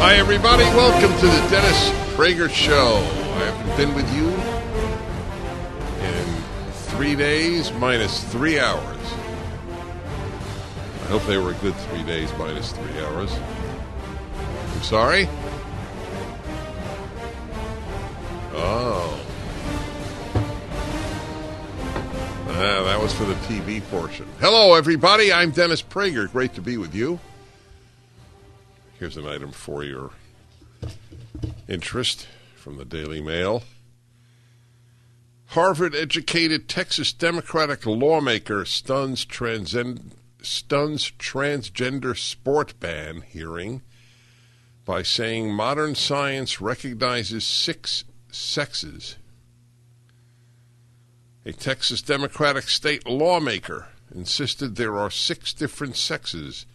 Hi, everybody. Welcome to the Dennis Prager Show. I haven't been with you in three days minus three hours. I hope they were a good three days minus three hours. I'm sorry? Oh. Ah, that was for the TV portion. Hello, everybody. I'm Dennis Prager. Great to be with you. Here's an item for your interest from the Daily Mail. Harvard educated Texas Democratic lawmaker stuns, stuns transgender sport ban hearing by saying modern science recognizes six sexes. A Texas Democratic state lawmaker insisted there are six different sexes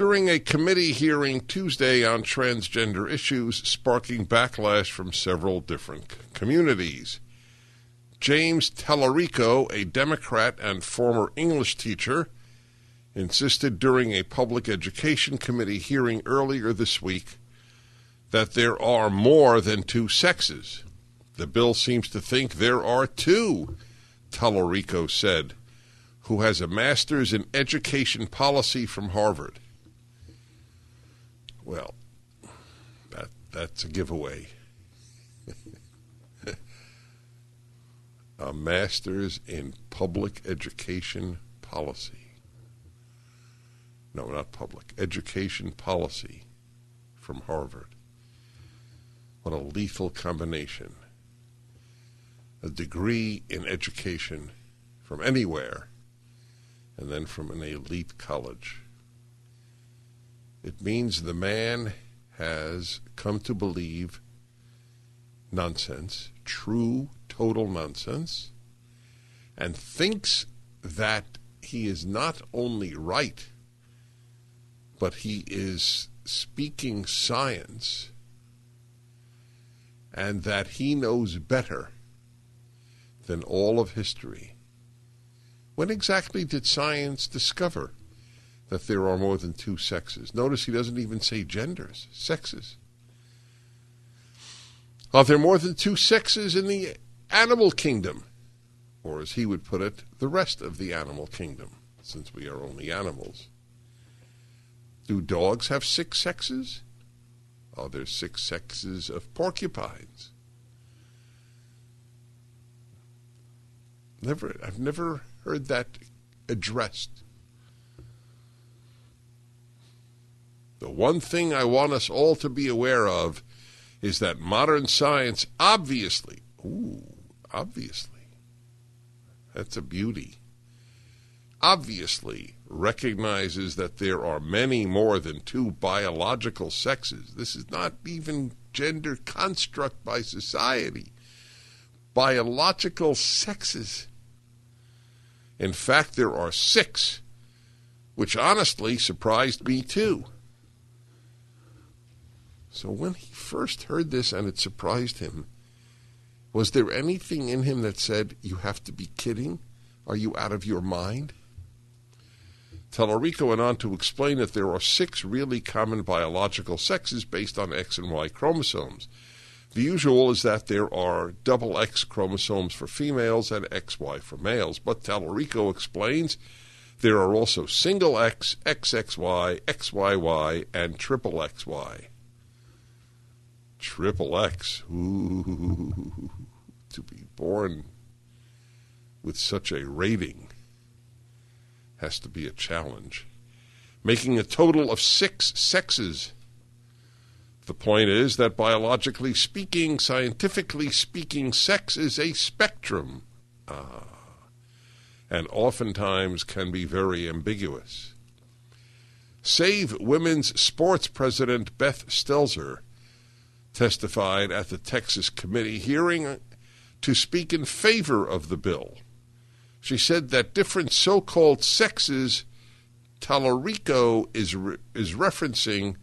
during a committee hearing Tuesday on transgender issues, sparking backlash from several different communities. James Talarico, a Democrat and former English teacher, insisted during a public education committee hearing earlier this week that there are more than two sexes. The bill seems to think there are two, Talarico said, who has a master's in education policy from Harvard. Well, that that's a giveaway. a master's in public education policy. No, not public, education policy from Harvard. What a lethal combination. A degree in education from anywhere, and then from an elite college. It means the man has come to believe nonsense, true, total nonsense, and thinks that he is not only right, but he is speaking science and that he knows better than all of history. When exactly did science discover that there are more than two sexes? Notice he doesn't even say genders, sexes. Are there more than two sexes in the animal kingdom? Or, as he would put it, the rest of the animal kingdom, since we are only animals. Do dogs have six sexes? Are there six sexes of porcupines? Never, I've never heard that addressed. One thing I want us all to be aware of is that modern science obviously, ooh, obviously, that's a beauty, obviously recognizes that there are many more than two biological sexes. This is not even gender construct by society. Biological sexes. In fact, there are six, which honestly surprised me too. So when he first heard this and it surprised him, was there anything in him that said, You have to be kidding? Are you out of your mind? Talarico went on to explain that there are six really common biological sexes based on X and Y chromosomes. The usual is that there are double X chromosomes for females and XY for males, but Talarico explains there are also single X, XXY, XYY, and triple XY. Triple X. To be born with such a rating has to be a challenge. Making a total of six sexes. The point is that biologically speaking, scientifically speaking, sex is a spectrum. Ah, and oftentimes can be very ambiguous. Save Women's Sports President Beth Stelzer testified at the Texas committee hearing to speak in favor of the bill. She said that different so called sexes Talarico is, re- is referencing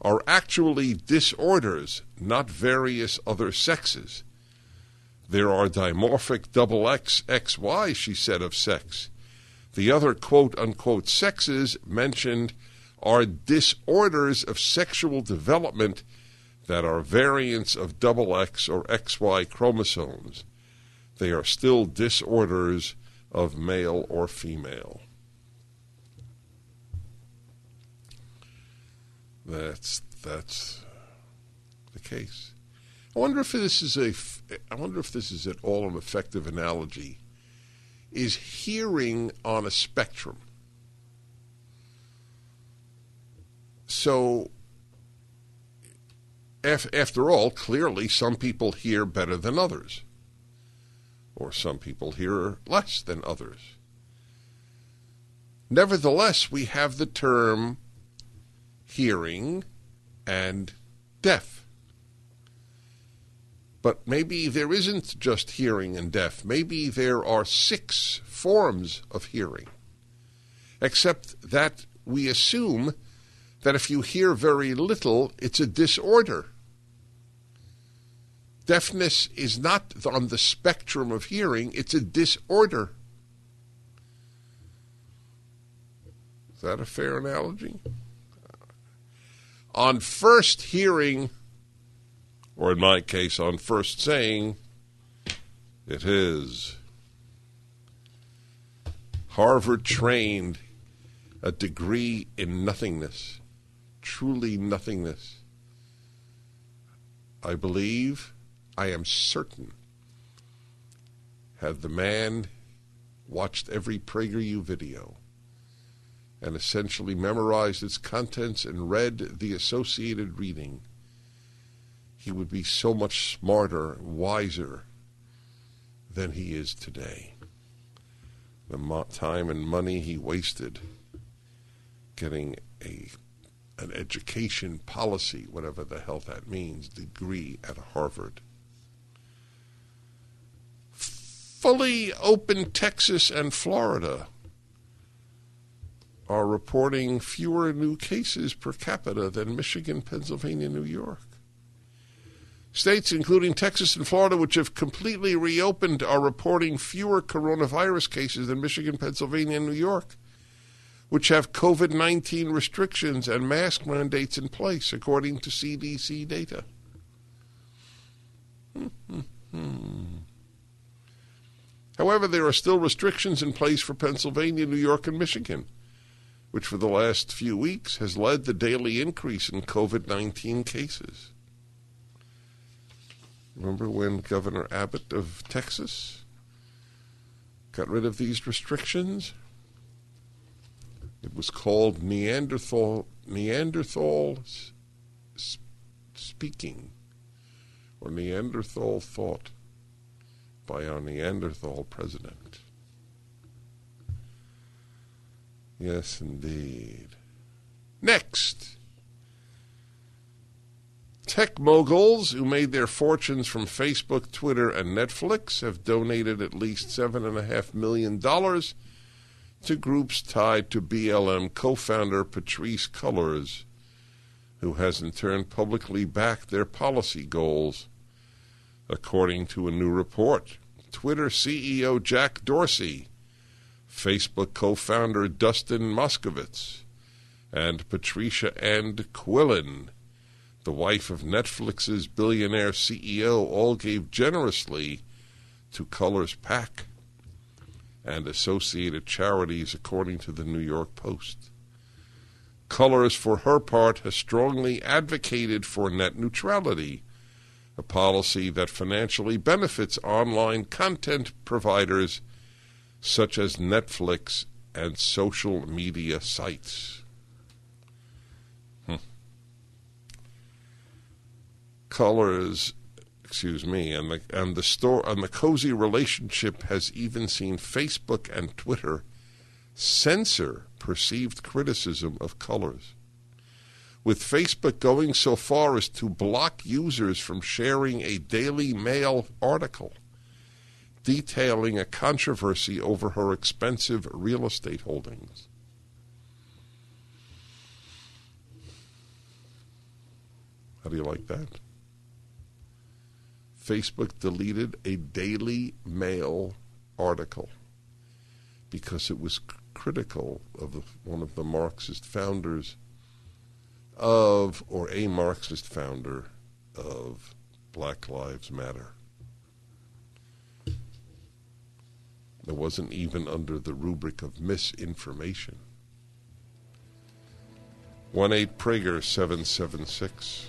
are actually disorders, not various other sexes. There are dimorphic double X, XY, she said of sex. The other quote unquote sexes mentioned are disorders of sexual development that are variants of double X or XY chromosomes. They are still disorders of male or female. That's that's the case. I wonder if this is a. I wonder if this is at all an effective analogy. Is hearing on a spectrum? So, after all, clearly some people hear better than others, or some people hear less than others. Nevertheless, we have the term hearing and deaf. But maybe there isn't just hearing and deaf. Maybe there are six forms of hearing. Except that we assume that if you hear very little, it's a disorder. Deafness is not on the spectrum of hearing, it's a disorder. Is that a fair analogy? On first hearing, or in my case, on first saying, it is. Harvard trained a degree in nothingness truly nothingness. I believe, I am certain, had the man watched every PragerU video and essentially memorized its contents and read the associated reading, he would be so much smarter, wiser than he is today. The mo- time and money he wasted getting a an education policy, whatever the hell that means, degree at Harvard. Fully open Texas and Florida are reporting fewer new cases per capita than Michigan, Pennsylvania, New York. States, including Texas and Florida, which have completely reopened, are reporting fewer coronavirus cases than Michigan, Pennsylvania, and New York which have COVID 19 restrictions and mask mandates in place, according to CDC data. However, there are still restrictions in place for Pennsylvania, New York, and Michigan, which for the last few weeks has led the daily increase in COVID 19 cases. Remember when Governor Abbott of Texas got rid of these restrictions? It was called Neanderthal Neanderthal speaking or Neanderthal thought by our Neanderthal president. Yes, indeed. Next. Tech moguls who made their fortunes from Facebook, Twitter, and Netflix have donated at least $7.5 million to groups tied to BLM co founder Patrisse Cullors, who has in turn publicly backed their policy goals, according to a new report. Twitter CEO Jack Dorsey, Facebook co founder Dustin Moskovitz, and Patricia Ann Quillin, the wife of Netflix's billionaire CEO, all gave generously to Cullors' PAC and associated charities, according to the New York Post. Cullors, for her part, has strongly advocated for net neutrality, a policy that financially benefits online content providers such as Netflix and social media sites. Hmm. Excuse me, and the and the store and the cozy relationship has even seen Facebook and Twitter censor perceived criticism of Cullors. With Facebook going so far as to block users from sharing a Daily Mail article detailing a controversy over her expensive real estate holdings. How do you like that? Facebook deleted a Daily Mail article because it was critical of one of the Marxist founders of, or a Marxist founder of Black Lives Matter. It wasn't even under the rubric of misinformation. 1 8 Prager 776.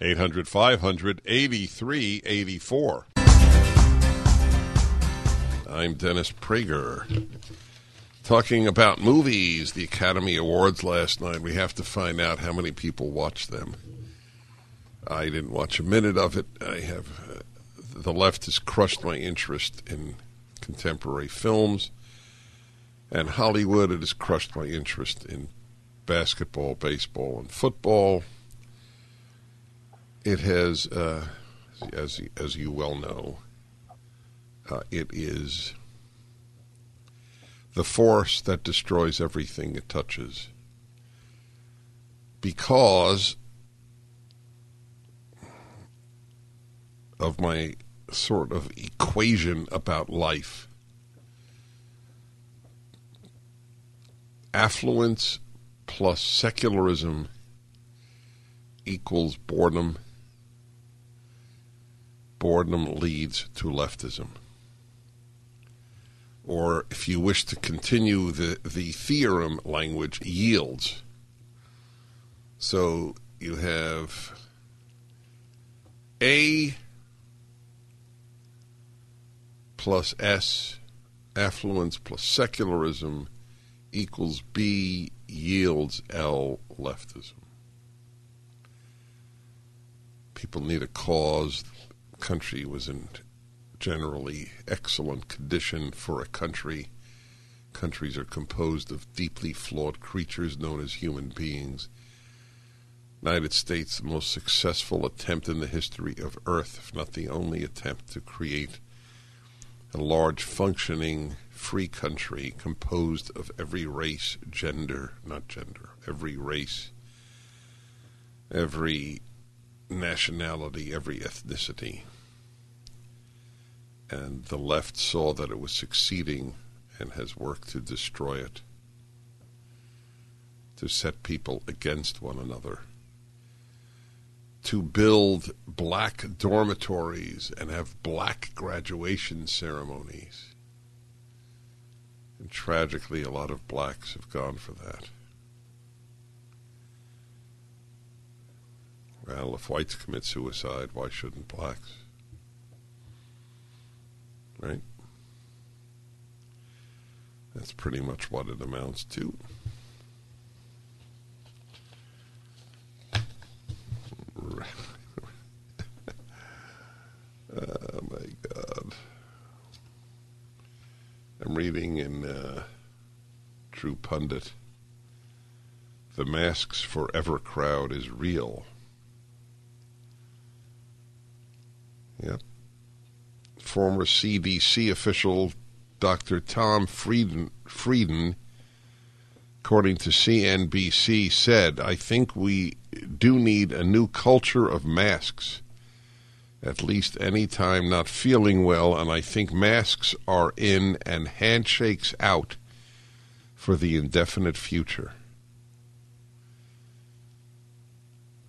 800 500 8384. I'm Dennis Prager. Talking about movies, the Academy Awards last night. We have to find out how many people watched them. I didn't watch a minute of it. I have. Uh, the left has crushed my interest in contemporary films. And Hollywood, it has crushed my interest in basketball, baseball, and football it has, uh, as as you well know, uh, it is the force that destroys everything it touches. Because of my sort of equation about life. Affluence plus secularism equals boredom boredom leads to leftism. Or if you wish to continue the, the theorem language, yields. So you have A plus S, affluence plus secularism equals B yields L leftism. People need a cause country was in generally excellent condition for a country. Countries are composed of deeply flawed creatures known as human beings. United States, the most successful attempt in the history of Earth, if not the only attempt to create a large, functioning, free country composed of every race, gender, not gender, every race, every nationality, every ethnicity. And the left saw that it was succeeding and has worked to destroy it, to set people against one another, to build black dormitories and have black graduation ceremonies. And tragically, a lot of blacks have gone for that. Well, if whites commit suicide, why shouldn't blacks? Right? That's pretty much what it amounts to. oh my God. I'm reading in uh, True Pundit The Masks Forever crowd is real. Yep. Former CDC official Dr. Tom Frieden, Frieden according to CNBC, said, I think we do need a new culture of masks. At least any time not feeling well, and I think masks are in and handshakes out for the indefinite future.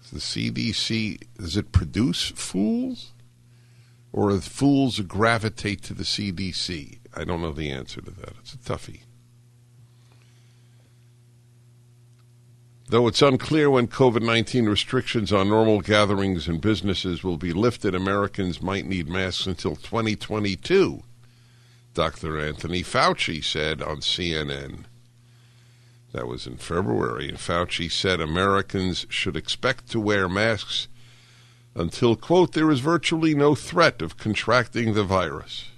Does The CDC, does it produce fools? Or do fools gravitate to the CDC? I don't know the answer to that. It's a toughie. Though it's unclear when COVID 19 restrictions on normal gatherings and businesses will be lifted, Americans might need masks until 2022, Dr. Anthony Fauci said on CNN. That was in February. And Fauci said Americans should expect to wear masks until, quote, there is virtually no threat of contracting the virus.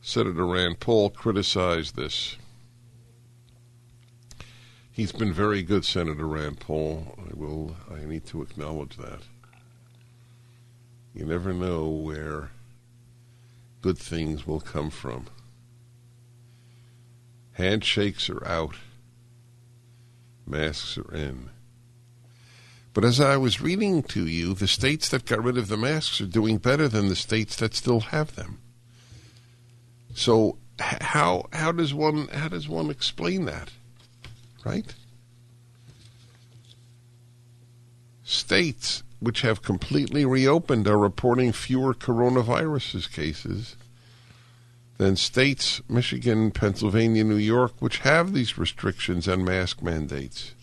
Senator Rand Paul criticized this. He's been very good, Senator Rand Paul. I will. I need to acknowledge that. You never know where good things will come from. Handshakes are out. Masks are in. But as I was reading to you, the states that got rid of the masks are doing better than the states that still have them. So how how does one how does one explain that? Right? States which have completely reopened are reporting fewer coronavirus cases than states, Michigan, Pennsylvania, New York, which have these restrictions and mask mandates.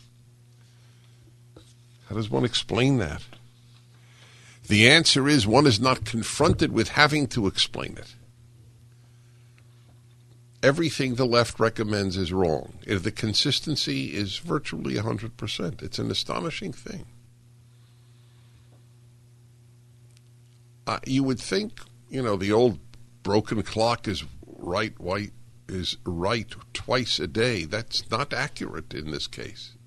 How does one explain that? The answer is one is not confronted with having to explain it. Everything the left recommends is wrong. The consistency is virtually 100%. It's an astonishing thing. Uh, you would think, you know, the old broken clock is right white is right twice a day. That's not accurate in this case.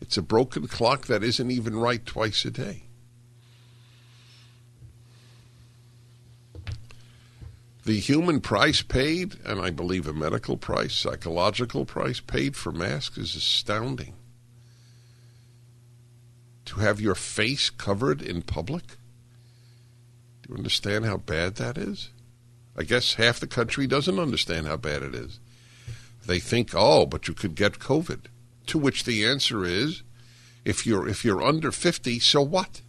It's a broken clock that isn't even right twice a day. The human price paid, and I believe a medical price, psychological price paid for masks is astounding. To have your face covered in public? Do you understand how bad that is? I guess half the country doesn't understand how bad it is. They think, oh, but you could get COVID. To which the answer is, if you're if you're under 50, so what?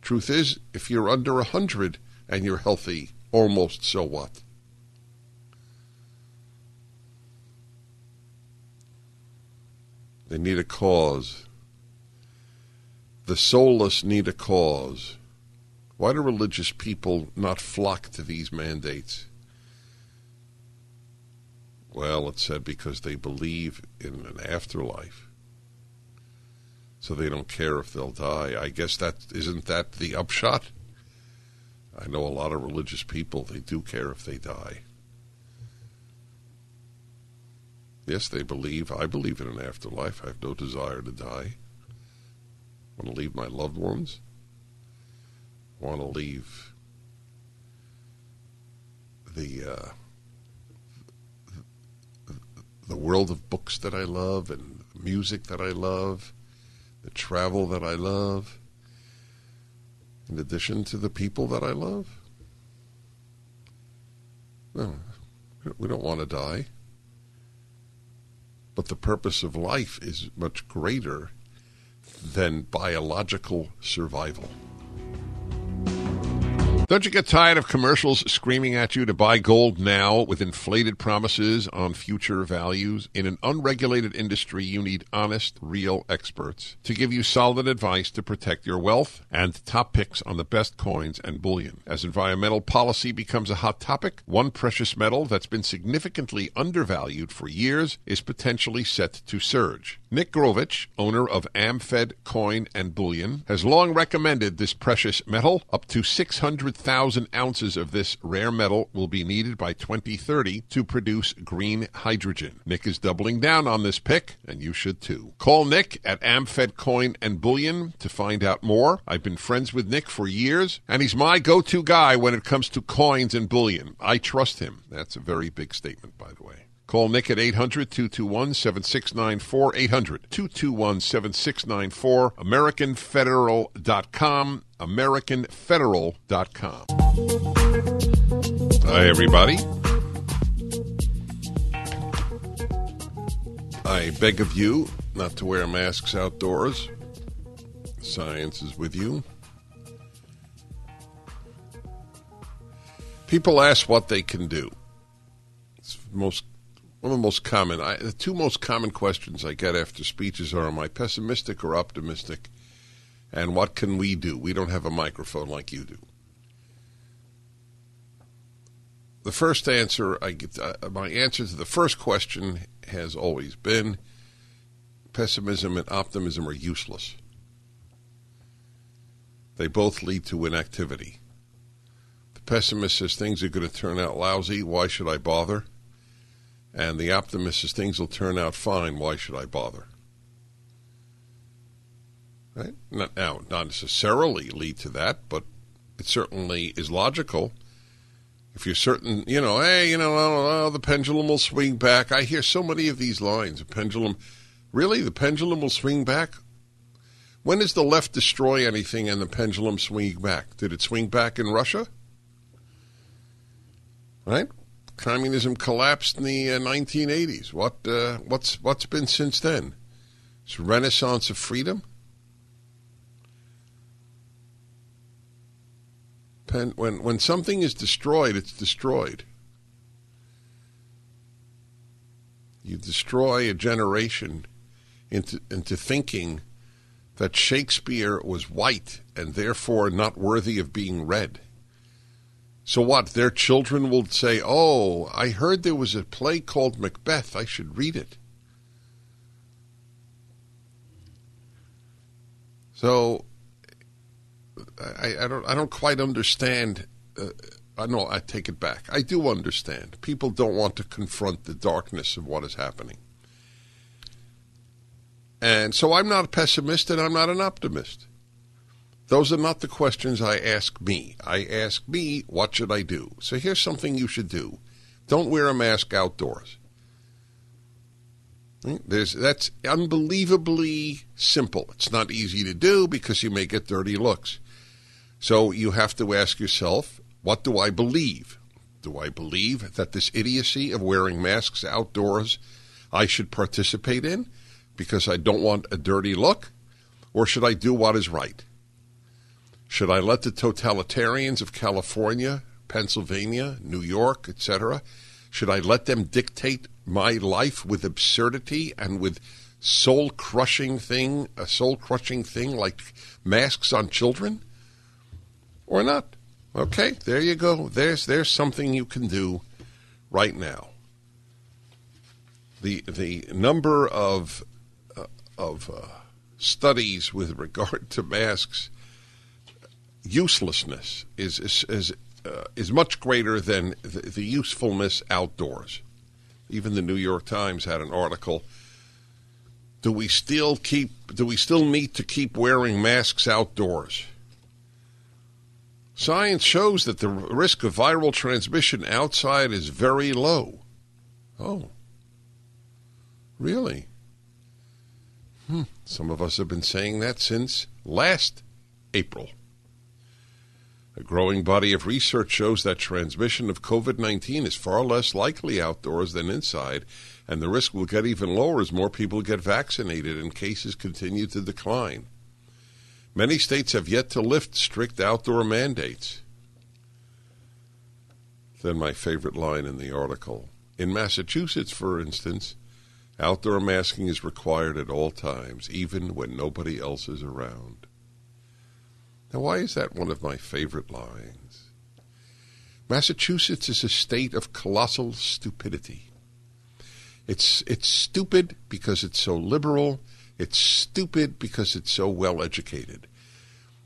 Truth is, if you're under 100 and you're healthy, almost so what? They need a cause. The soulless need a cause. Why do religious people not flock to these mandates? Well, it said because they believe in an afterlife. So they don't care if they'll die. I guess that isn't that the upshot? I know a lot of religious people, they do care if they die. Yes, they believe. I believe in an afterlife. I have no desire to die. I want to leave my loved ones I want to leave the uh, the world of books that I love and music that I love, the travel that I love, in addition to the people that I love. No, we don't want to die. But the purpose of life is much greater than biological survival. Don't you get tired of commercials screaming at you to buy gold now with inflated promises on future values? In an unregulated industry, you need honest, real experts to give you solid advice to protect your wealth and top picks on the best coins and bullion. As environmental policy becomes a hot topic, one precious metal that's been significantly undervalued for years is potentially set to surge. Nick Grovich, owner of AmFed Coin and Bullion, has long recommended this precious metal. Up to 600,000 ounces of this rare metal will be needed by 2030 to produce green hydrogen. Nick is doubling down on this pick, and you should too. Call Nick at AmFed Coin and Bullion to find out more. I've been friends with Nick for years, and he's my go to guy when it comes to coins and bullion. I trust him. That's a very big statement, by the way. Call Nick at 800 221 7694. 800 221 7694. AmericanFederal.com. AmericanFederal.com. Hi, everybody. I beg of you not to wear masks outdoors. Science is with you. People ask what they can do. It's most one of the most common. I, the two most common questions I get after speeches are: Am I pessimistic or optimistic? And what can we do? We don't have a microphone like you do. The first answer I get, uh, my answer to the first question has always been pessimism and optimism are useless. They both lead to inactivity. The pessimist says things are going to turn out lousy. Why should I bother? And the optimist says things will turn out fine. Why should I bother? Right? Not, now, not necessarily lead to that, but it certainly is logical. If you're certain, you know, hey, you know, oh, oh, the pendulum will swing back. I hear so many of these lines. The pendulum, really, the pendulum will swing back. When does the left destroy anything and the pendulum swing back? Did it swing back in Russia? Right? Communism collapsed in the uh, 1980s. What uh, what's what's been since then? It's renaissance of freedom. Pen, when when something is destroyed, it's destroyed. You destroy a generation into into thinking that Shakespeare was white and therefore not worthy of being read. So what? Their children will say, "Oh, I heard there was a play called Macbeth. I should read it." So I, I don't I don't quite understand. Uh, I know I take it back. I do understand. People don't want to confront the darkness of what is happening. And so I'm not a pessimist and I'm not an optimist. Those are not the questions I ask me. I ask me, what should I do? So here's something you should do don't wear a mask outdoors. There's, that's unbelievably simple. It's not easy to do because you may get dirty looks. So you have to ask yourself, what do I believe? Do I believe that this idiocy of wearing masks outdoors I should participate in because I don't want a dirty look? Or should I do what is right? Should I let the totalitarians of California, Pennsylvania, New York, etc., should I let them dictate my life with absurdity and with soul crushing thing, a soul crushing thing like masks on children? or not. Okay, there you go. There's there's something you can do right now. The the number of uh, of uh, studies with regard to masks uselessness is is is, uh, is much greater than the, the usefulness outdoors. Even the New York Times had an article. Do we still keep? Do we still need to keep wearing masks outdoors? Science shows that the risk of viral transmission outside is very low. Oh. Really? Hmm. Some of us have been saying that since last April. A growing body of research shows that transmission of COVID 19 is far less likely outdoors than inside, and the risk will get even lower as more people get vaccinated and cases continue to decline. Many states have yet to lift strict outdoor mandates. Then, my favorite line in the article. In Massachusetts, for instance, outdoor masking is required at all times, even when nobody else is around. Now, why is that one of my favorite lines? Massachusetts is a state of colossal stupidity. It's, it's stupid because it's so liberal it's stupid because it's so well educated.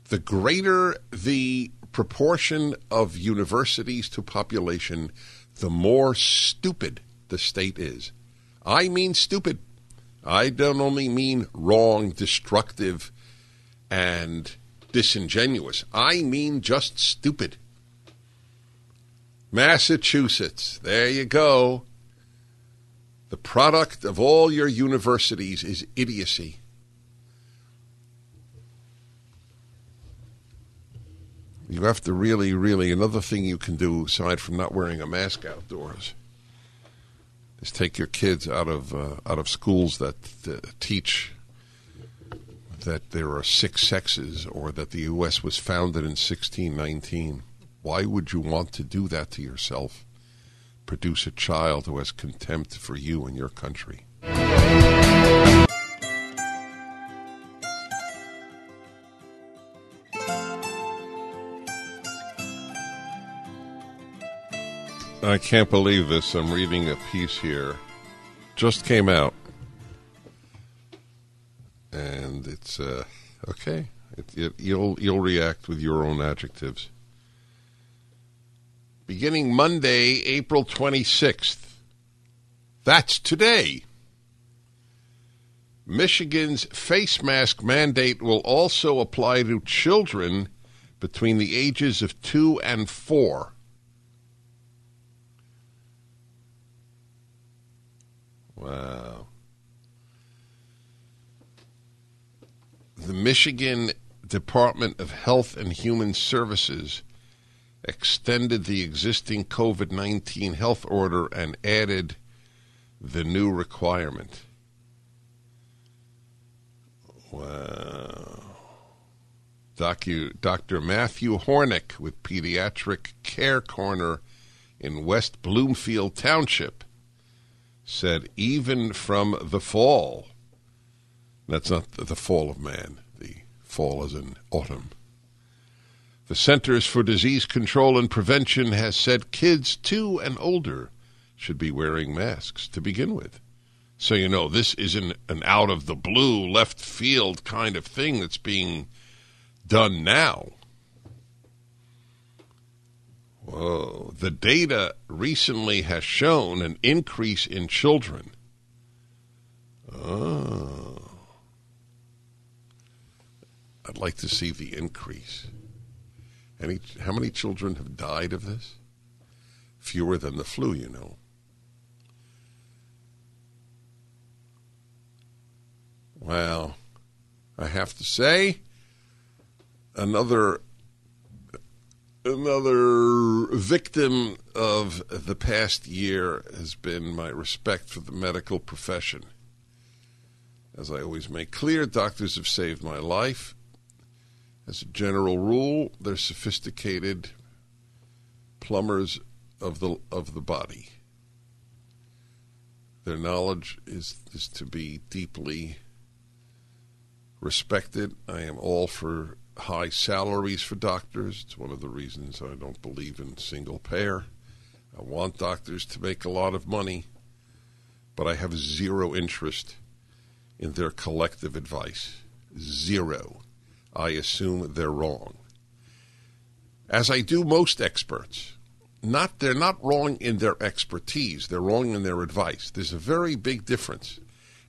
The greater the proportion of universities to population, the more stupid the state is. I mean stupid. I don't only mean wrong, destructive, and disingenuous. I mean just stupid. Massachusetts, there you go. The product of all your universities is idiocy. You have to really, really, another thing you can do aside from not wearing a mask outdoors is take your kids out of uh, out of schools that uh, teach that there are six sexes or that the U.S. was founded in 1619. Why would you want to do that to yourself? Produce a child who has contempt for you and your country. I can't believe this. I'm reading a piece here. Just came out. And it's uh, okay. It, it, you'll you'll react with your own adjectives. Beginning Monday, April 26th. That's today. Michigan's face mask mandate will also apply to children between the ages of 2 and 4. Wow. The Michigan Department of Health and Human Services extended the existing COVID 19 health order and added the new requirement. Wow. Docu- Dr. Matthew Hornick with Pediatric Care Corner in West Bloomfield Township said, even from the fall, that's not the fall of man, the fall is in autumn. The Centers for Disease Control and Prevention has said kids two and older should be wearing masks to begin with. So, you know, this isn't an out of the blue, left field kind of thing that's being done now. Whoa. The data recently has shown an increase in children. Oh. I'd like to see the increase. Any, how many children have died of this? Fewer than the flu, you know. Well, I have to say, another another victim of the past year has been my respect for the medical profession. As I always make clear, doctors have saved my life. As a general rule, they're sophisticated plumbers of the of the body. Their knowledge is is to be deeply respected. I am all for high salaries for doctors. It's one of the reasons I don't believe in single payer. I want doctors to make a lot of money, but I have zero interest in their collective advice. Zero. I assume they're wrong. As I do most experts. Not they're not wrong in their expertise, they're wrong in their advice. There's a very big difference.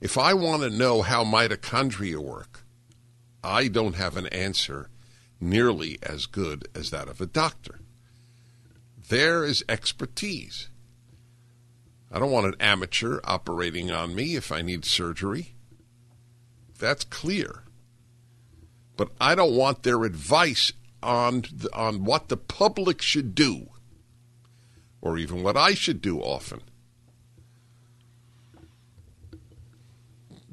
If I want to know how mitochondria work, I don't have an answer nearly as good as that of a doctor. There is expertise. I don't want an amateur operating on me if I need surgery. That's clear. But I don't want their advice on the, on what the public should do or even what I should do often.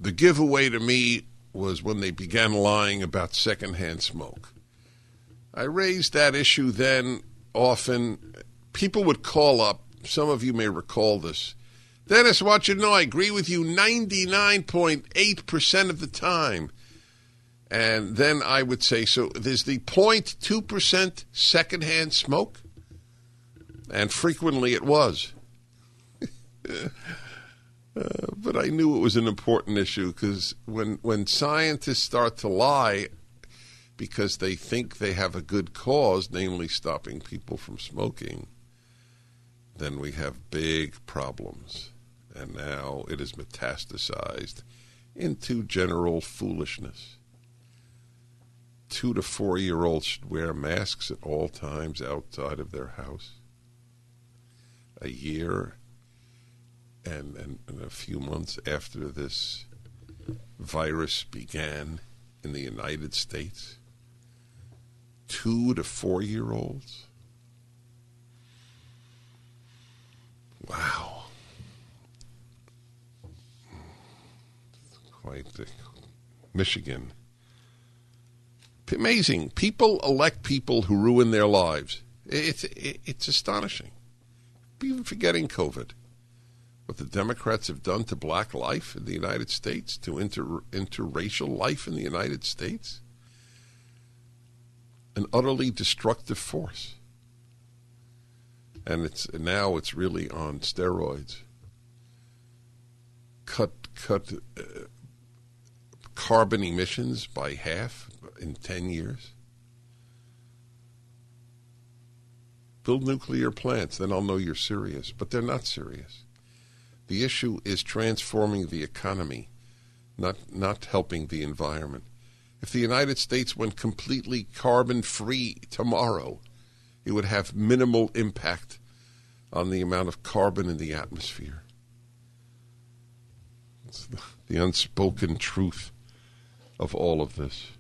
The giveaway to me was when they began lying about secondhand smoke. I raised that issue then often. People would call up. Some of you may recall this. Dennis, want you to know I agree with you 99.8% of the time. And then I would say, so there's the 0.2% secondhand smoke? And frequently it was. Uh, but I knew it was an important issue because when when scientists start to lie because they think they have a good cause, namely stopping people from smoking, then we have big problems. And now it is metastasized into general foolishness. Two to four year olds should wear masks at all times outside of their house. A year and, and, and a few months after this virus began in the United States, two to four year olds. Wow. Quite the, Michigan. Amazing. People elect people who ruin their lives. It's, it's astonishing. Even forgetting COVID. What the Democrats have done to black life in the United States, to inter, interracial life in the United States. An utterly destructive force. And it's now it's really on steroids. Cut cut uh, carbon emissions by half in 10 years. Build nuclear plants, then I'll know you're serious. But they're not serious. The issue is transforming the economy, not, not helping the environment. If the United States went completely carbon free tomorrow, it would have minimal impact on the amount of carbon in the atmosphere. It's the, the unspoken truth of all of this.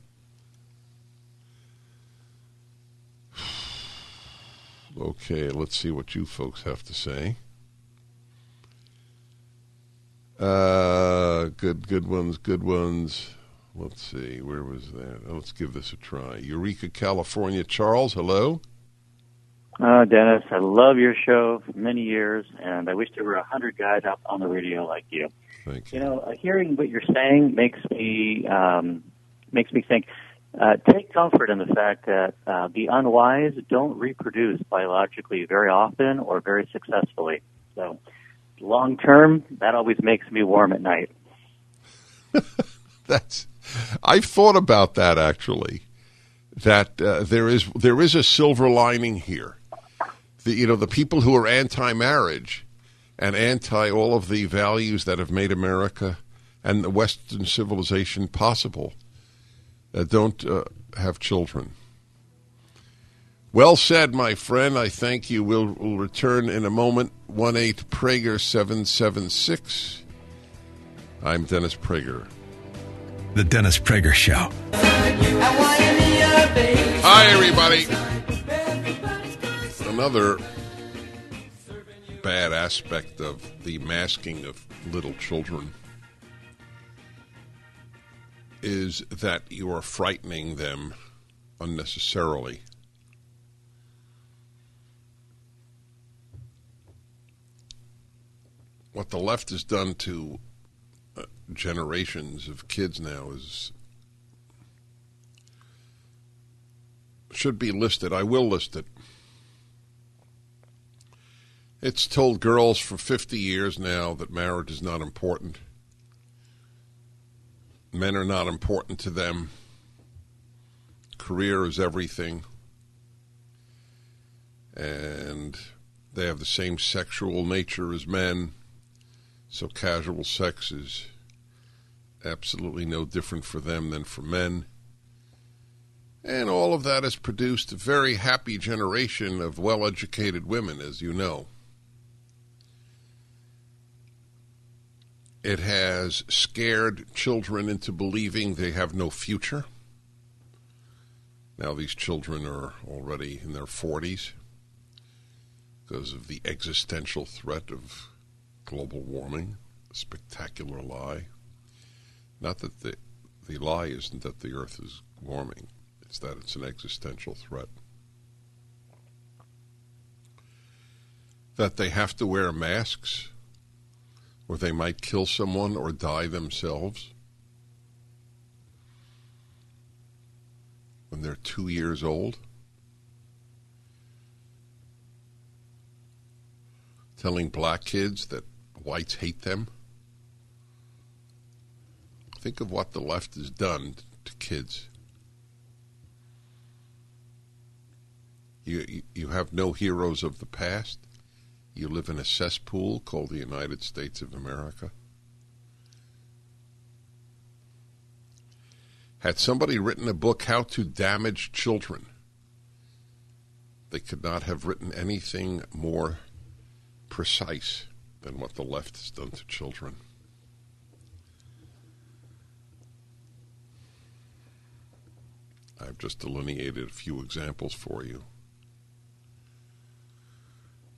Okay, let's see what you folks have to say. Uh, good, good ones, good ones. Let's see, where was that? Let's give this a try. Eureka, California. Charles, hello. Uh, Dennis, I love your show for many years, and I wish there were a hundred guys out on the radio like you. Thank you. You know, uh, hearing what you're saying makes me um, makes me think. Uh, take comfort in the fact that uh, the unwise don't reproduce biologically very often or very successfully. So, long term, that always makes me warm at night. That's. I've thought about that actually. That uh, there is there is a silver lining here. The, you know the people who are anti-marriage and anti all of the values that have made America and the Western civilization possible uh, don't uh, have children. Well said, my friend. I thank you. We'll, we'll return in a moment. 1 8 Prager 776. I'm Dennis Prager. The Dennis Prager Show. Hi, everybody. Another bad aspect of the masking of little children is that you are frightening them unnecessarily. What the left has done to uh, generations of kids now is should be listed. I will list it. It's told girls for 50 years now that marriage is not important. Men are not important to them. Career is everything. And they have the same sexual nature as men. So casual sex is absolutely no different for them than for men. And all of that has produced a very happy generation of well educated women, as you know. It has scared children into believing they have no future. Now, these children are already in their 40s because of the existential threat of global warming, a spectacular lie. Not that the, the lie isn't that the earth is warming, it's that it's an existential threat. That they have to wear masks or they might kill someone or die themselves when they're two years old. Telling black kids that whites hate them. Think of what the left has done to kids. You, you have no heroes of the past. You live in a cesspool called the United States of America. Had somebody written a book, How to Damage Children, they could not have written anything more precise. than what the left has done to children. I've just delineated a few examples for you.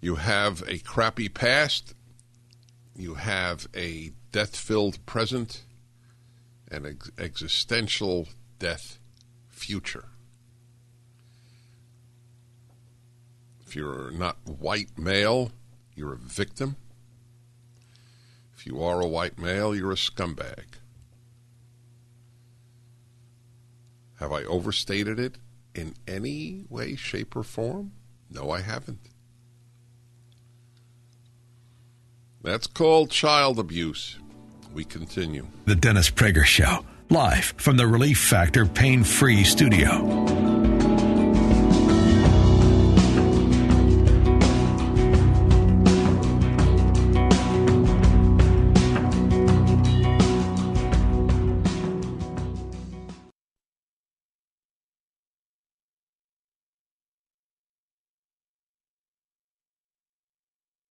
You have a crappy past, you have a death filled present, and ex- existential death future. If you're not white male, you're a victim. If you are a white male, you're a scumbag. Have I overstated it in any way, shape, or form? No, I haven't. That's called child abuse. We continue. The Dennis Prager Show, live from the Relief Factor Pain Free Studio.